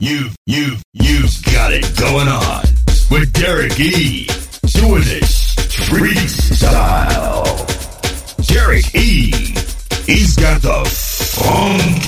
You, you, you've got it going on with Derek E. Doing this freestyle. Derek E. He's got the funk.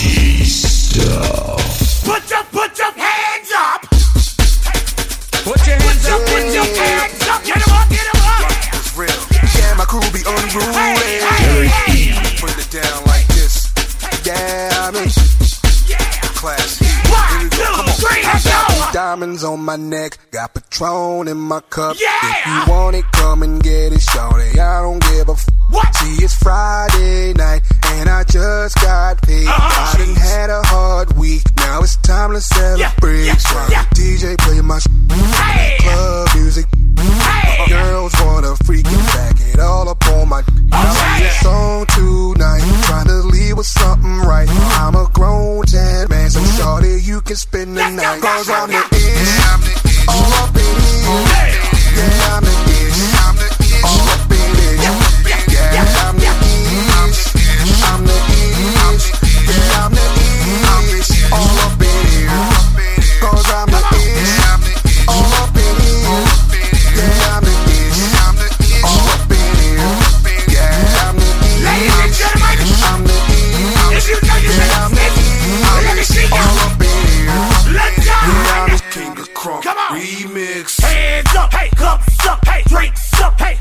diamonds on my neck, got Patron in my cup. Yeah! If you want it, come and get it, shorty. I don't give a f- what? See, it's Friday night, and I just got paid. Uh-huh, I done had a hard week, now it's time to celebrate. Yeah, yeah, yeah. DJ play my sh- hey. club music. Hey. Girls wanna freaking back it all up on my. Okay. Song night. Trying to leave with something right. I'm a grown man, so shorty, you can spend the night. Cause I'm the ish, all up in cup suck, hey, drink suck, hey,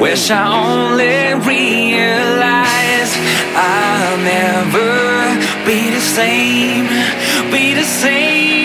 wish I only realized I'll never be the same, be the same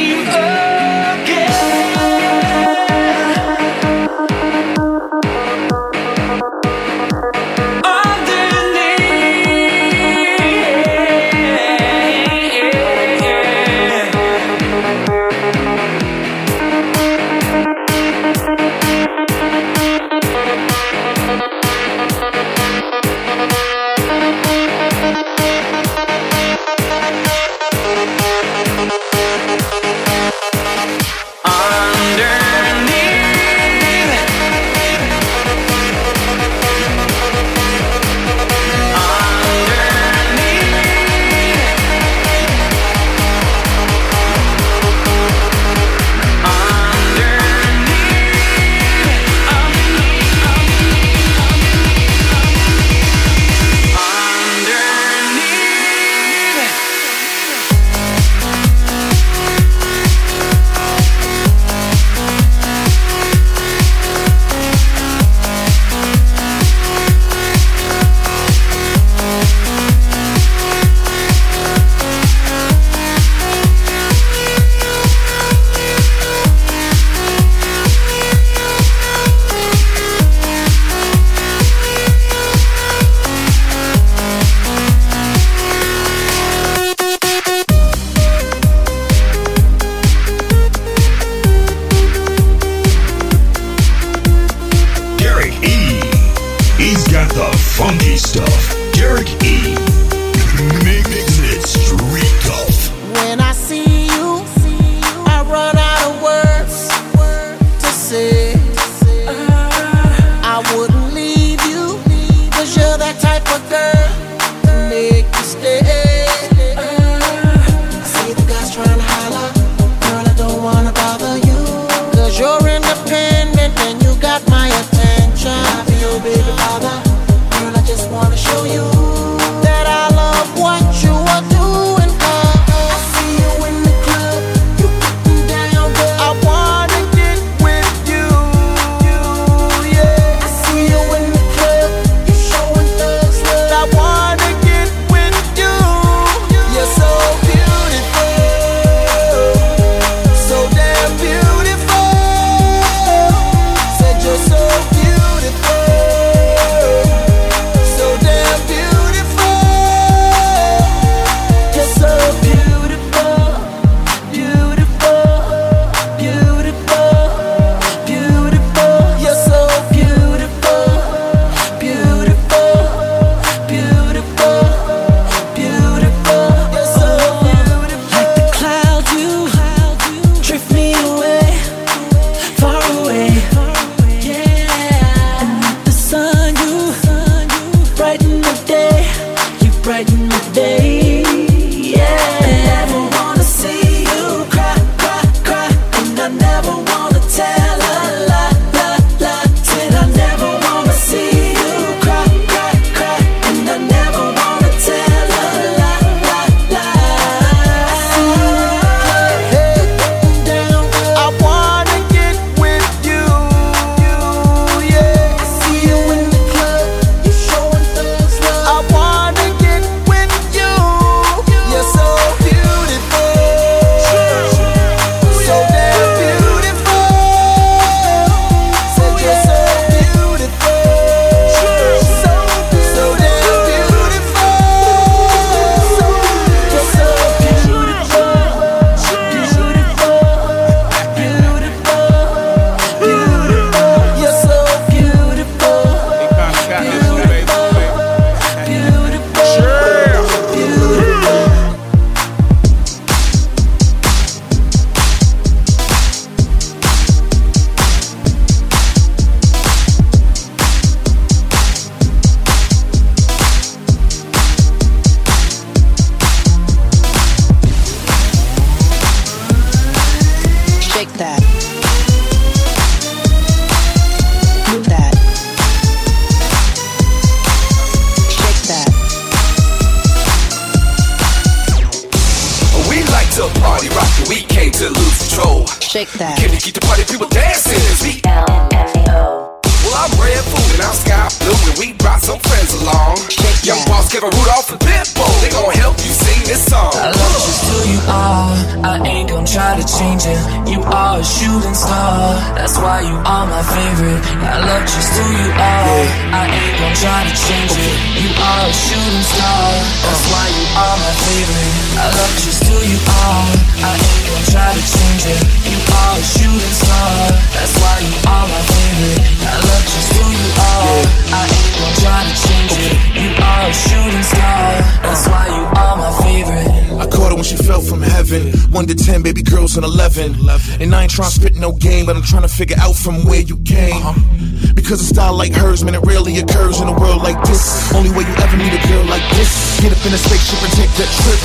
name, but I'm trying to figure out from where you came. Uh-huh. Because a style like hers, man, it rarely occurs in a world like this. Only way you ever meet a girl like this, get up in a spaceship and take that trip.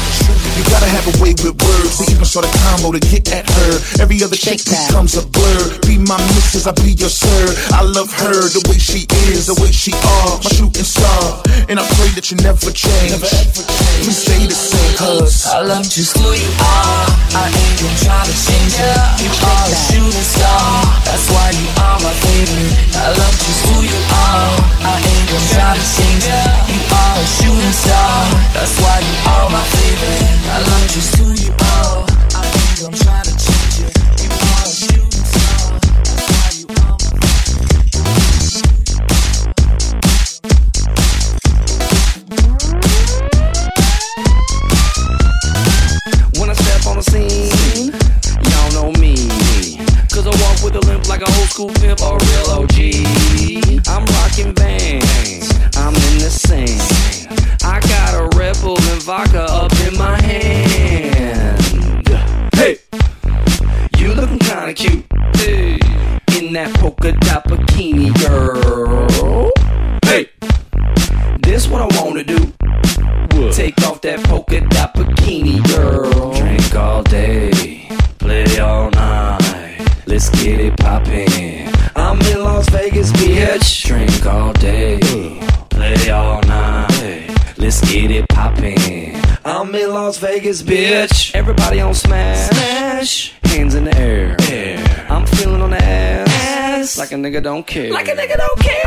You gotta have a way with words, to even start a combo to get at her. Every other shape becomes a blur my missus, I be your sir. I love her the way she is, the way she are, my shooting star. And I pray that you never change. Never ever change. We stay the same, cause I love just who you are. I ain't gonna try to change you. You are a shooting star. That's why you are my favorite. I love just who you are. I ain't gonna try to change you. You are a shooting star. nigga don't care. Like a nigga don't care.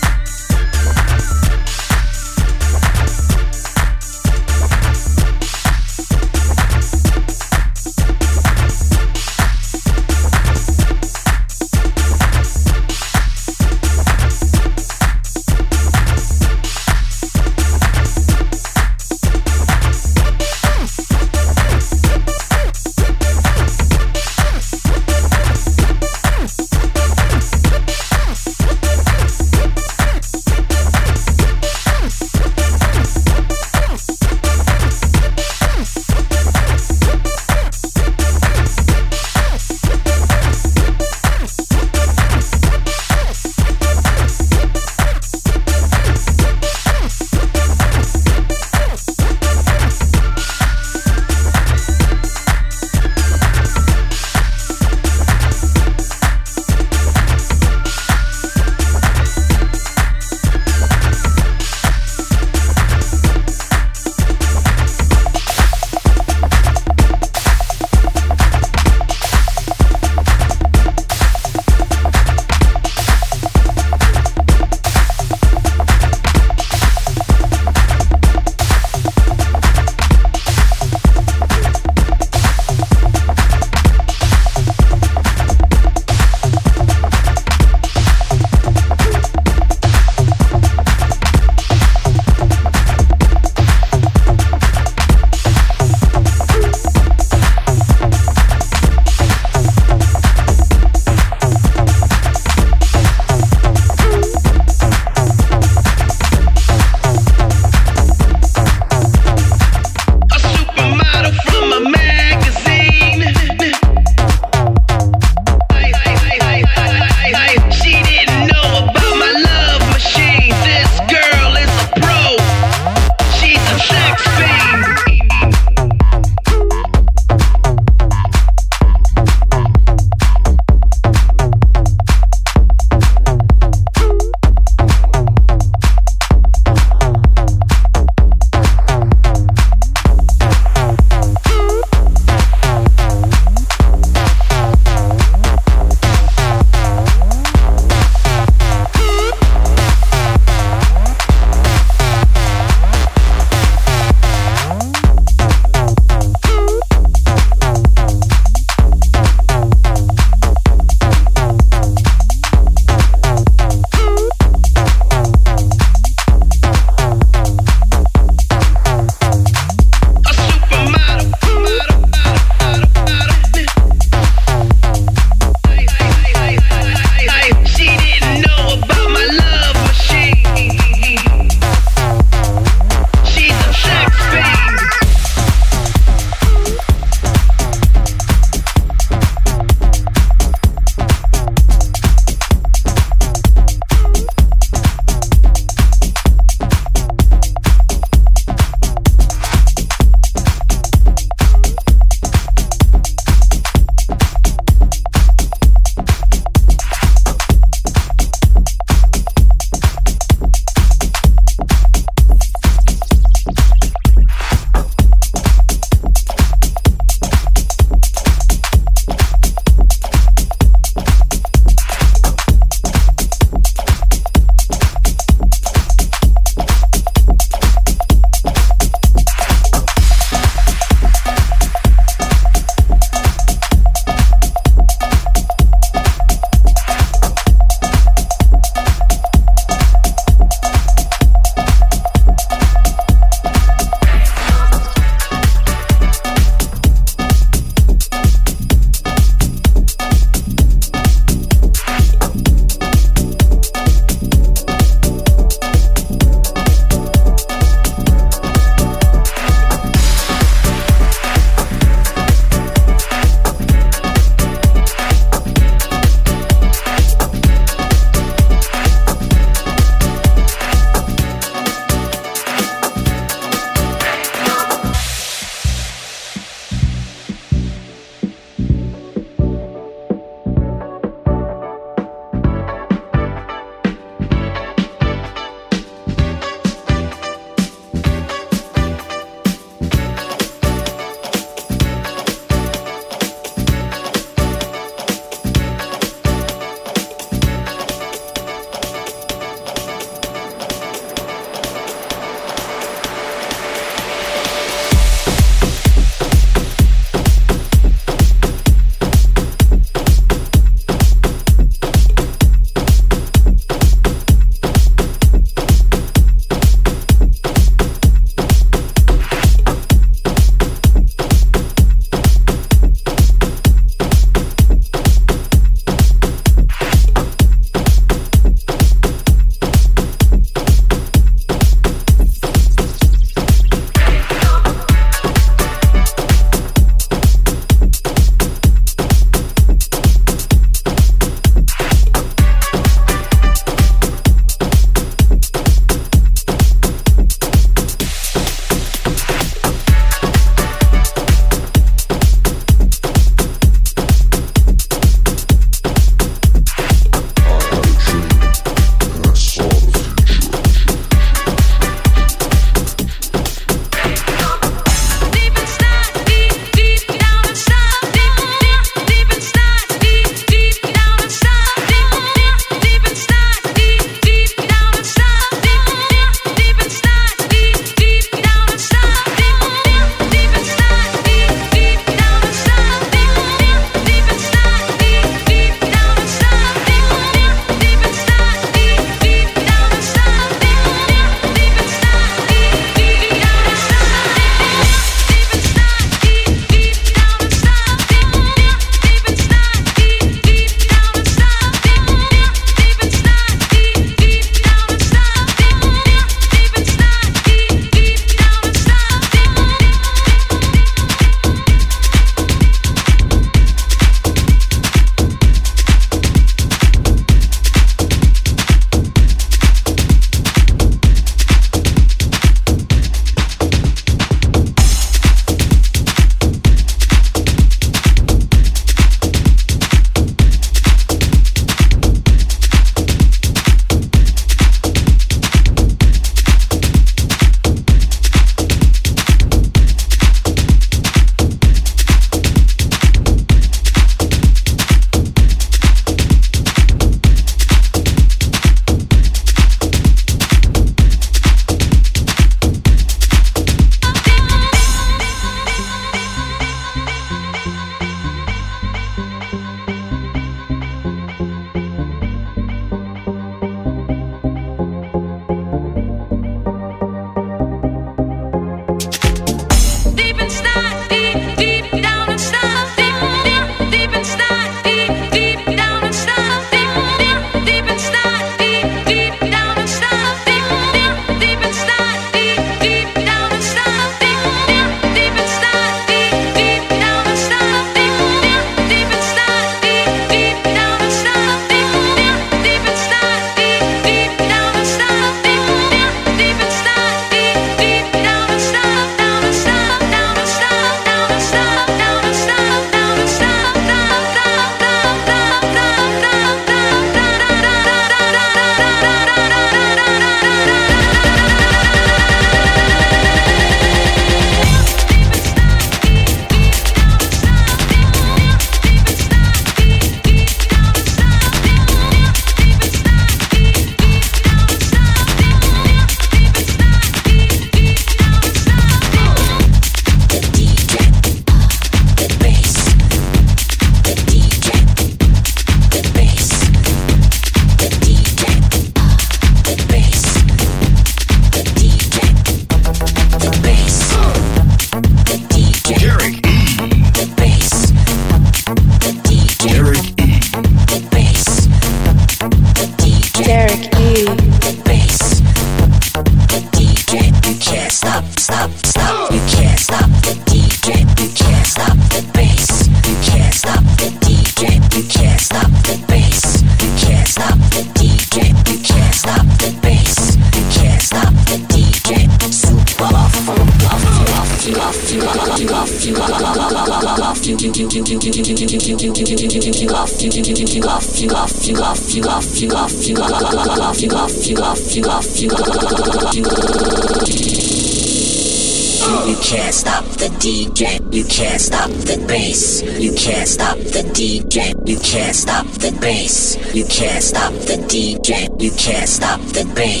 bass. You can't stop the DJ. You can't stop the bass. You can't stop the DJ. You can't stop the bass.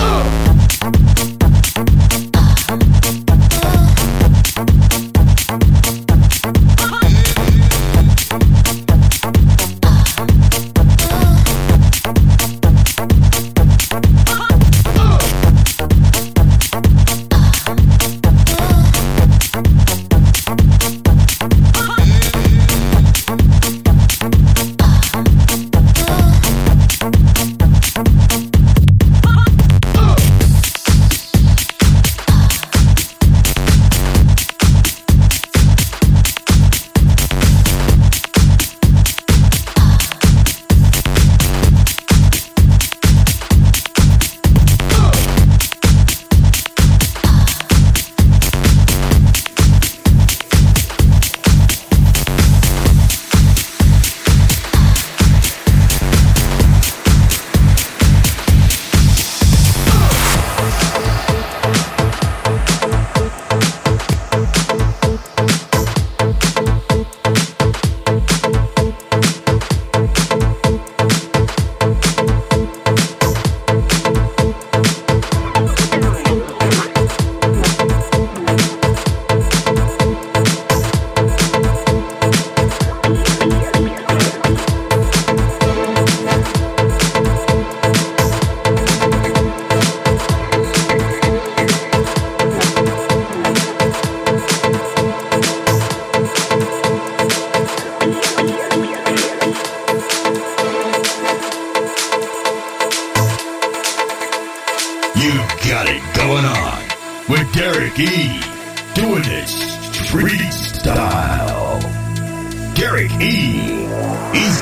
Uh.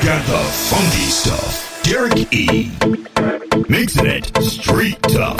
got the funky stuff. Derek E. Mixing it street tough.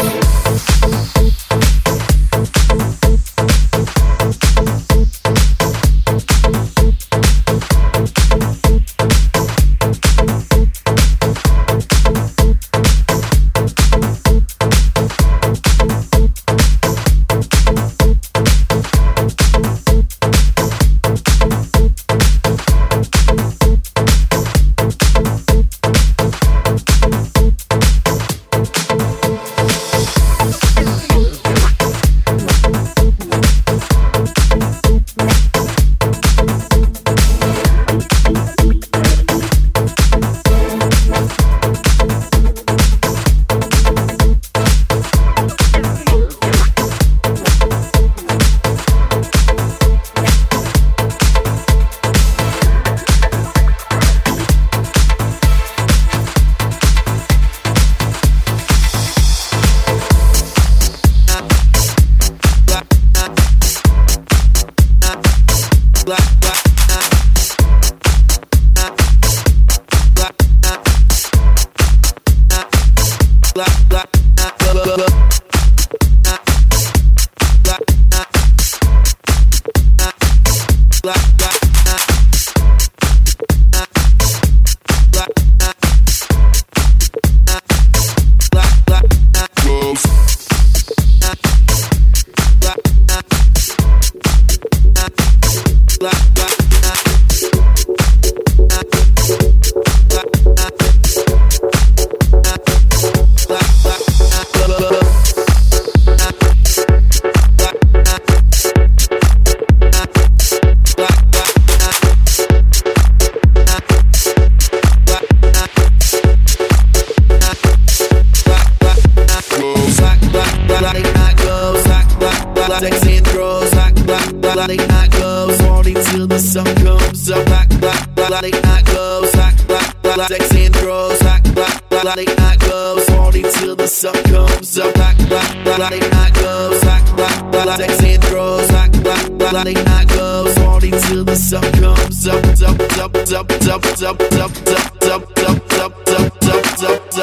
like it grows, like like like I goes, party till the sun comes up, like like like I goes, like like like it grows, like like like I goes, party till the sun comes up, like like like I goes, like like like it grows, like like like I goes, party till the sun comes up, up up up up up up up up up up up up up up up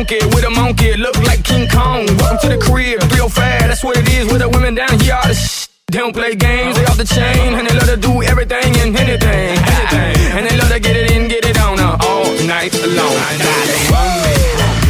donkey with a monkey, look like King Kong. Welcome to the crib, real fast, that's what it is with the women down here. All the sh- they don't play games, they off the chain, and they love to do everything and anything, anything. And they love to get it in, get it on, uh, all night long. Me,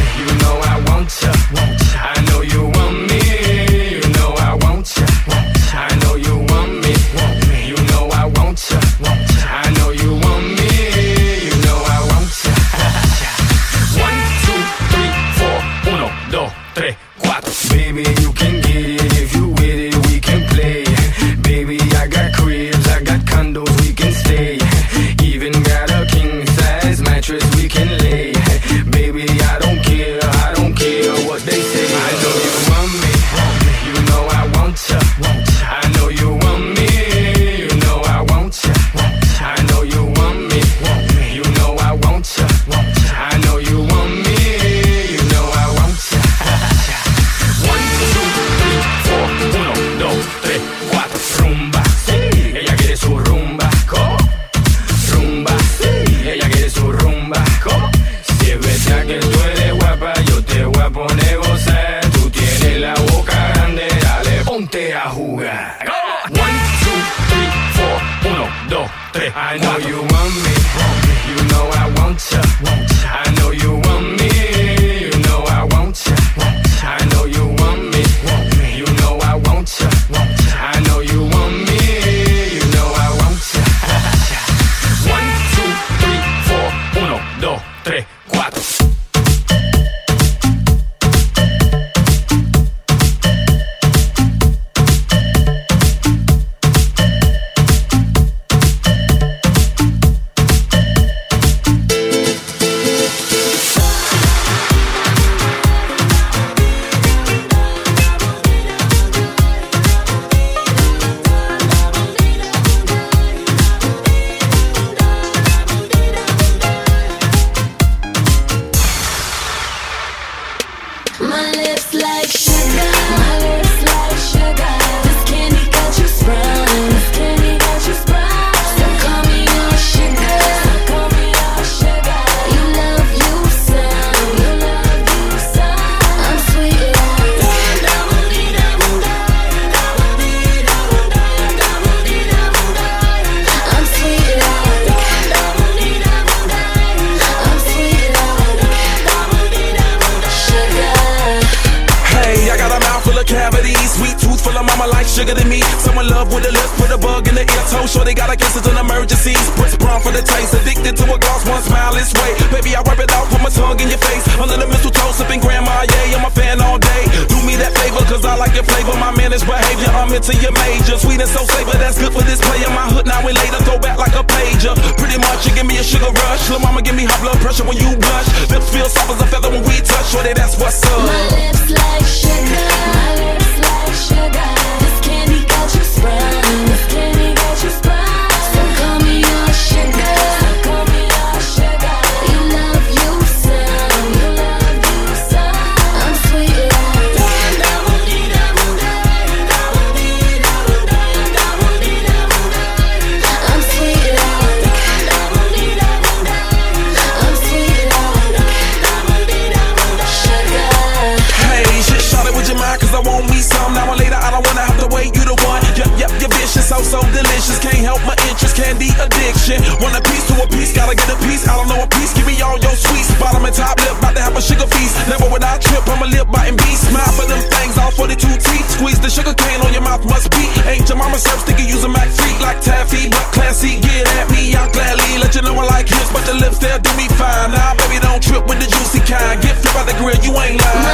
the lips, they'll do me fine. Nah, baby, don't trip with the juicy kind. Get flipped by the grill, you ain't lying.